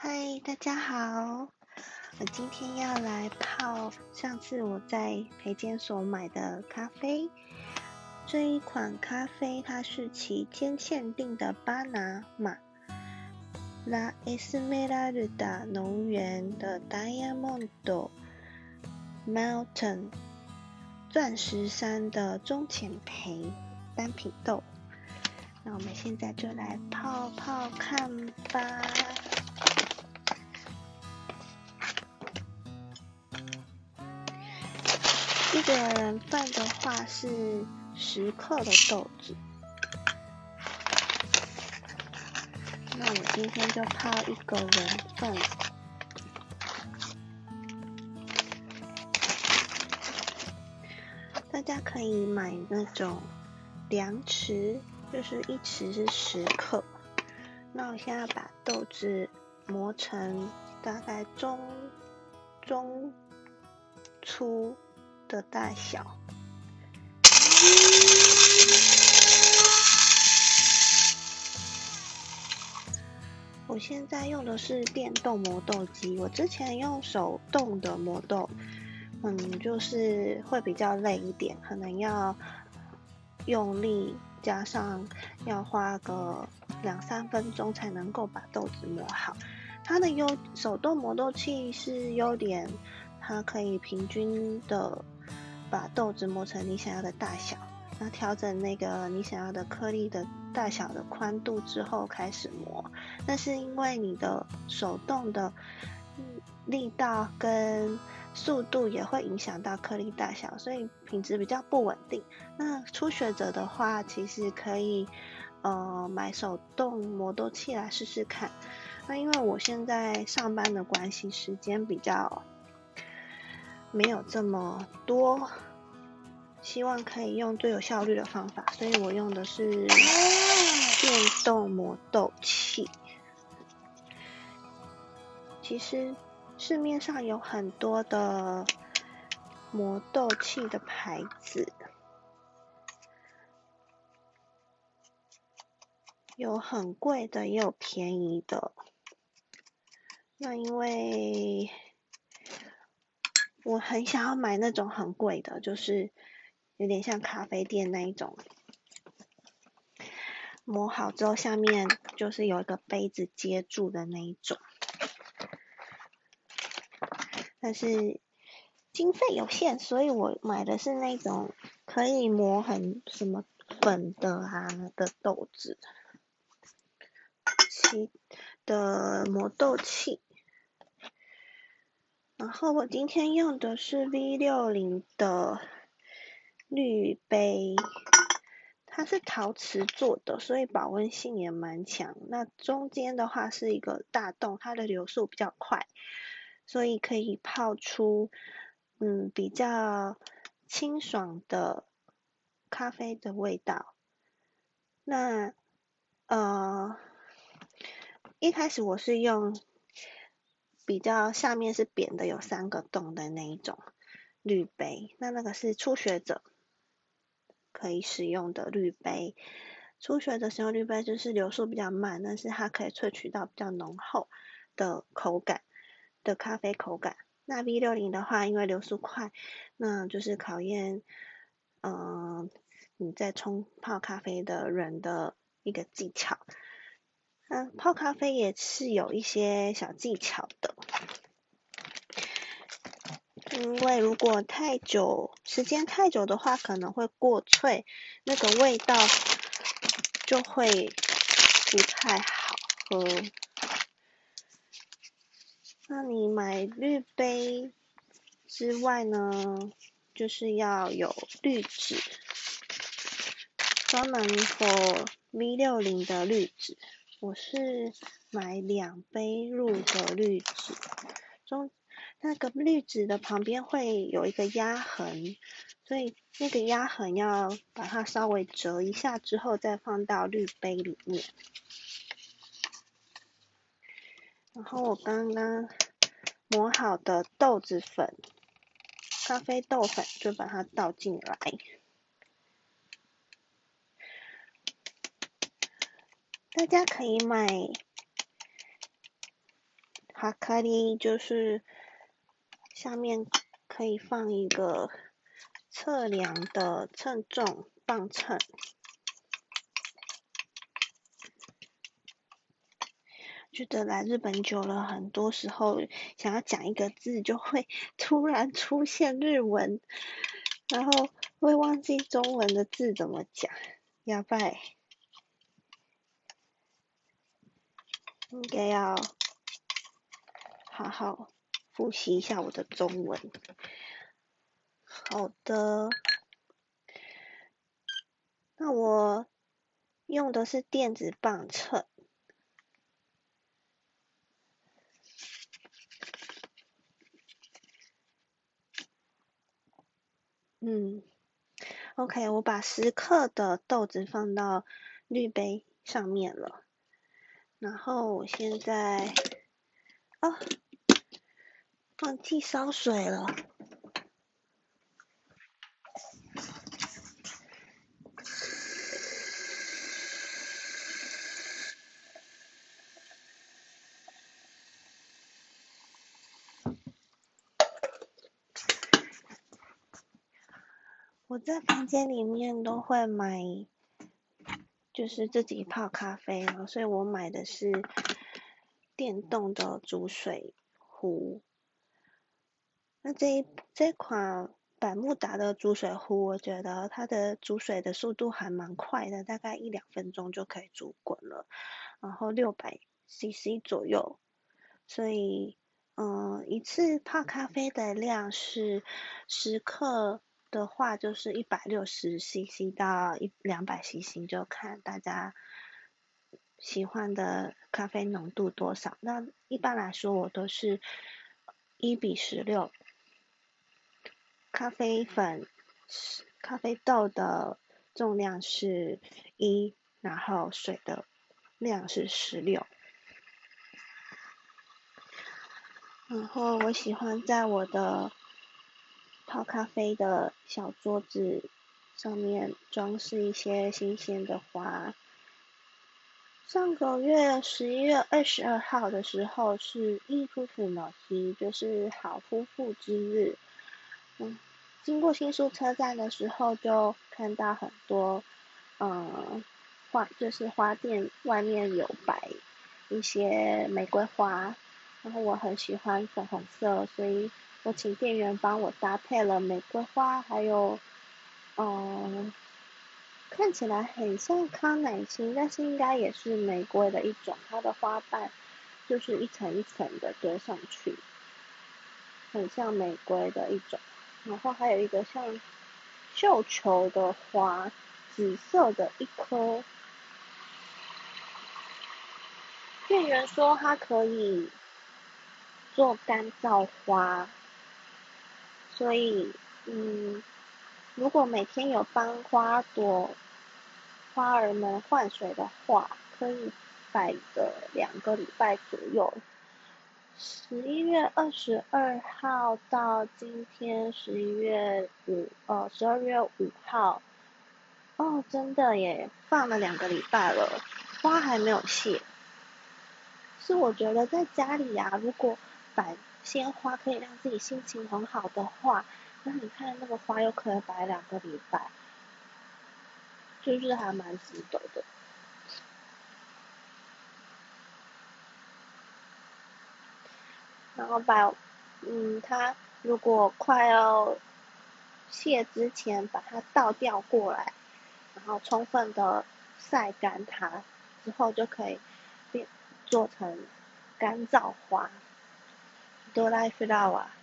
嗨，大家好，我今天要来泡上次我在培健所买的咖啡。这一款咖啡它是期间限定的巴拿马 La Esmeralda 农园的 Diamond Mountain 钻石山的中浅培单品豆。那我们现在就来泡泡看吧。一个人份的话是十克的豆子，那我今天就泡一个人份。大家可以买那种量匙。就是一匙是十克，那我现在把豆子磨成大概中中粗的大小。我现在用的是电动磨豆机，我之前用手动的磨豆，嗯，就是会比较累一点，可能要用力。加上要花个两三分钟才能够把豆子磨好。它的优手动磨豆器是优点，它可以平均的把豆子磨成你想要的大小。那调整那个你想要的颗粒的大小的宽度之后开始磨。那是因为你的手动的力道跟速度也会影响到颗粒大小，所以品质比较不稳定。那初学者的话，其实可以呃买手动磨豆器来试试看。那因为我现在上班的关系，时间比较没有这么多，希望可以用最有效率的方法，所以我用的是电动磨豆器。其实。市面上有很多的磨豆器的牌子，有很贵的，也有便宜的。那因为我很想要买那种很贵的，就是有点像咖啡店那一种，磨好之后下面就是有一个杯子接住的那一种。但是经费有限，所以我买的是那种可以磨很什么粉的啊的豆子，器的磨豆器。然后我今天用的是 V 六零的滤杯，它是陶瓷做的，所以保温性也蛮强。那中间的话是一个大洞，它的流速比较快。所以可以泡出，嗯，比较清爽的咖啡的味道。那，呃，一开始我是用比较下面是扁的，有三个洞的那一种滤杯。那那个是初学者可以使用的滤杯。初学者使用滤杯就是流速比较慢，但是它可以萃取到比较浓厚的口感。的咖啡口感，那 V 六零的话，因为流速快，那就是考验，嗯，你在冲泡咖啡的人的一个技巧。嗯，泡咖啡也是有一些小技巧的，因为如果太久，时间太久的话，可能会过脆，那个味道就会不太好喝。那你买滤杯之外呢，就是要有滤纸，专门 for V 六零的滤纸。我是买两杯入的滤纸，中那个滤纸的旁边会有一个压痕，所以那个压痕要把它稍微折一下之后再放到滤杯里面。然后我刚刚磨好的豆子粉，咖啡豆粉就把它倒进来。大家可以买哈卡里就是下面可以放一个测量的称重磅秤。觉得来日本久了，很多时候想要讲一个字，就会 突然出现日文，然后会忘记中文的字怎么讲，哑巴。应该要好好复习一下我的中文。好的，那我用的是电子磅秤。嗯，OK，我把十克的豆子放到滤杯上面了。然后我现在，啊，忘记烧水了。我在房间里面都会买。就是自己泡咖啡然后，所以我买的是电动的煮水壶。那这一这款百慕达的煮水壶，我觉得它的煮水的速度还蛮快的，大概一两分钟就可以煮滚了，然后六百 CC 左右，所以嗯，一次泡咖啡的量是十克。的话就是一百六十 CC 到一两百 CC，就看大家喜欢的咖啡浓度多少。那一般来说，我都是一比十六，咖啡粉、咖啡豆的重量是一，然后水的量是十六。然后我喜欢在我的泡咖啡的小桌子上面装饰一些新鲜的花。上个月十一月二十二号的时候是伊夫妇诺西，就是好夫妇之日。嗯，经过新宿车站的时候就看到很多，嗯，花就是花店外面有摆一些玫瑰花，然后我很喜欢粉红色，所以。我请店员帮我搭配了玫瑰花，还有，嗯，看起来很像康乃馨，但是应该也是玫瑰的一种。它的花瓣就是一层一层的堆上去，很像玫瑰的一种。然后还有一个像绣球的花，紫色的一颗。店员说它可以做干燥花。所以，嗯，如果每天有帮花朵、花儿们换水的话，可以摆个两个礼拜左右。十一月二十二号到今天十一月五，呃，十二月五号，哦，真的耶，放了两个礼拜了，花还没有谢。是我觉得在家里呀，如果摆。鲜花可以让自己心情很好的话，那你看那个花又可以摆两个礼拜，就是还蛮值得的。然后把，嗯，它如果快要谢之前，把它倒掉过来，然后充分的晒干它，之后就可以变做成干燥花。哆啦 A 梦啊！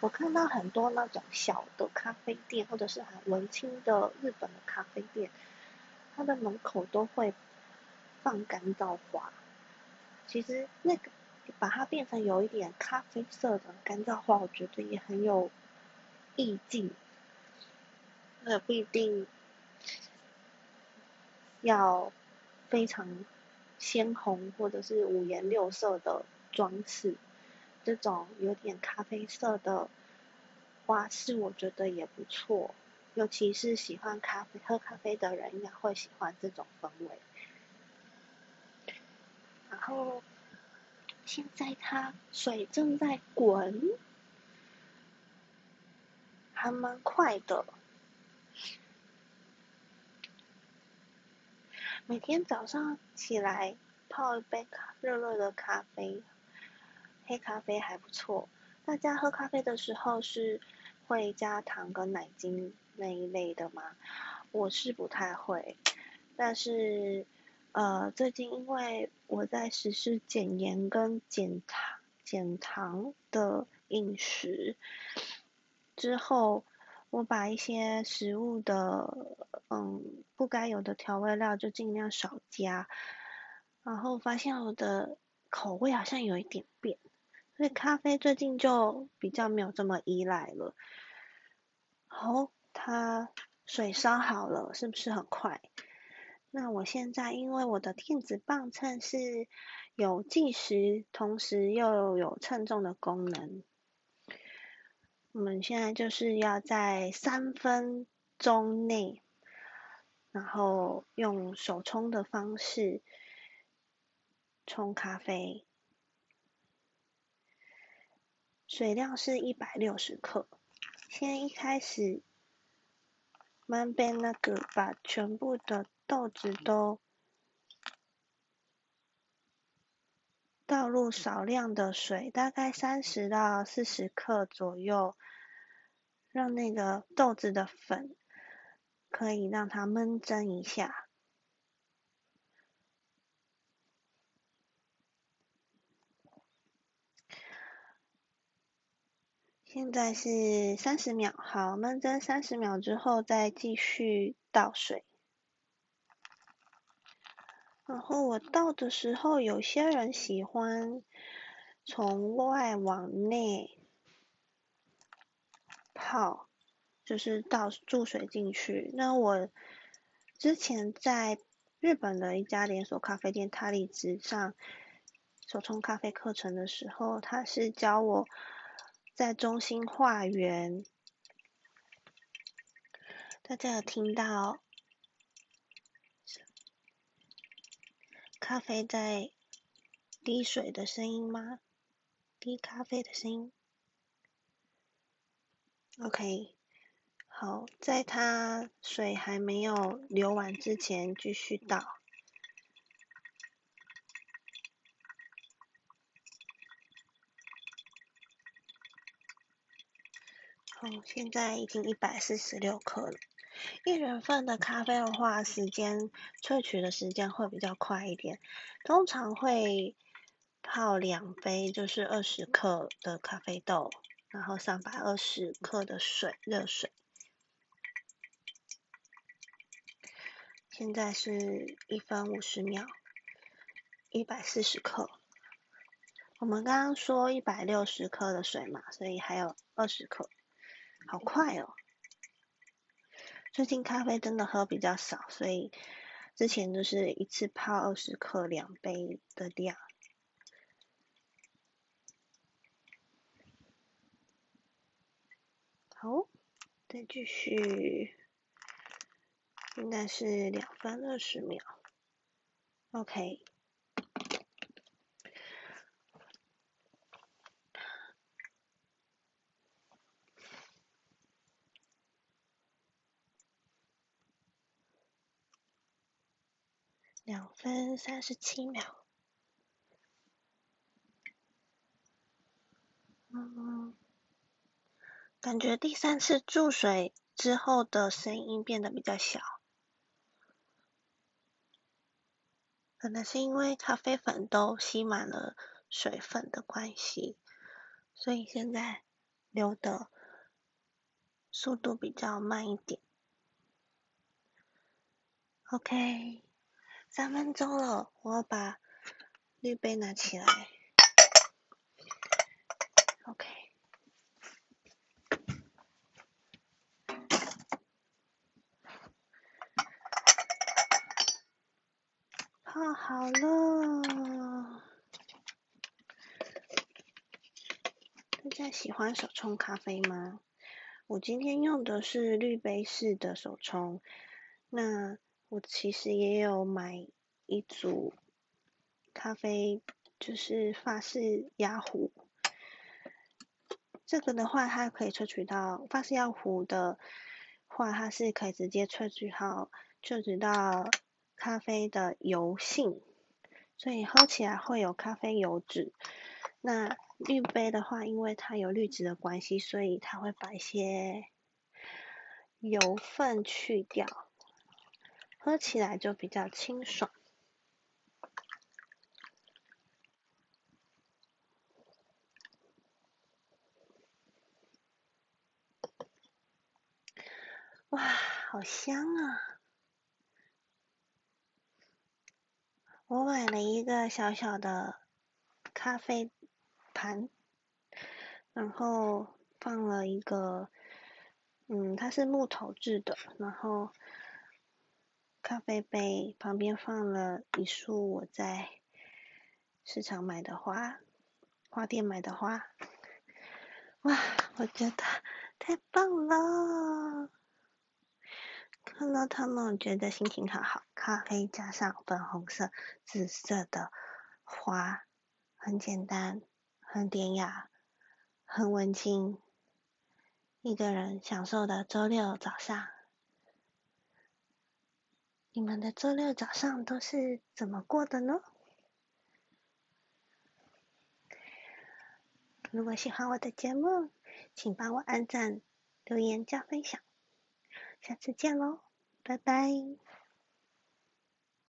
我看到很多那种小的咖啡店，或者是很文青的日本的咖啡店，它的门口都会放干燥花。其实那个把它变成有一点咖啡色的干燥花，我觉得也很有意境。那不一定要非常鲜红，或者是五颜六色的装饰。这种有点咖啡色的花式，我觉得也不错，尤其是喜欢咖啡、喝咖啡的人，应该会喜欢这种氛围。然后现在它水正在滚，还蛮快的。每天早上起来泡一杯热热的咖啡，黑咖啡还不错。大家喝咖啡的时候是会加糖跟奶精那一类的吗？我是不太会，但是呃，最近因为我在实施减盐跟减糖减糖的饮食之后，我把一些食物的嗯不该有的调味料就尽量少加，然后发现我的口味好像有一点变，所以咖啡最近就比较没有这么依赖了。好，它。水烧好了，是不是很快？那我现在因为我的电子磅秤是有计时，同时又有称重的功能。我们现在就是要在三分钟内，然后用手冲的方式冲咖啡，水量是一百六十克。先一开始。慢边那个把全部的豆子都倒入少量的水，大概三十到四十克左右，让那个豆子的粉可以让它焖蒸一下。现在是三十秒，好，焖蒸三十秒之后再继续倒水。然后我倒的时候，有些人喜欢从外往内泡，就是倒注水进去。那我之前在日本的一家连锁咖啡店他里兹上手冲咖啡课程的时候，他是教我。在中心化缘，大家有听到咖啡在滴水的声音吗？滴咖啡的声音。OK，好，在它水还没有流完之前，继续倒。哦，现在已经一百四十六克了。一人份的咖啡的话，时间萃取的时间会比较快一点，通常会泡两杯，就是二十克的咖啡豆，然后三百二十克的水，热水。现在是一分五十秒，一百四十克。我们刚刚说一百六十克的水嘛，所以还有二十克。好快哦！最近咖啡真的喝比较少，所以之前就是一次泡二十克两杯的量。好，再继续，应该是两分二十秒。OK。两分三十七秒。嗯，感觉第三次注水之后的声音变得比较小，可能是因为咖啡粉都吸满了水分的关系，所以现在流的速度比较慢一点。OK。三分钟了，我要把滤杯拿起来。OK，泡好了。大家喜欢手冲咖啡吗？我今天用的是滤杯式的手冲，那。我其实也有买一组咖啡就是法式压壶。这个的话，它可以萃取到法式压壶的话，它是可以直接萃取好萃取到咖啡的油性，所以喝起来会有咖啡油脂。那滤杯的话，因为它有滤纸的关系，所以它会把一些油分去掉，喝起来就比较清爽。哇，好香啊！我买了一个小小的咖啡盘，然后放了一个，嗯，它是木头制的，然后咖啡杯旁边放了一束我在市场买的花，花店买的花。哇，我觉得太棒了！看到他们，我觉得心情好好。咖啡加上粉红色、紫色的花，很简单，很典雅，很文静。一个人享受的周六早上。你们的周六早上都是怎么过的呢？如果喜欢我的节目，请帮我按赞、留言、加分享。下次见喽，拜拜。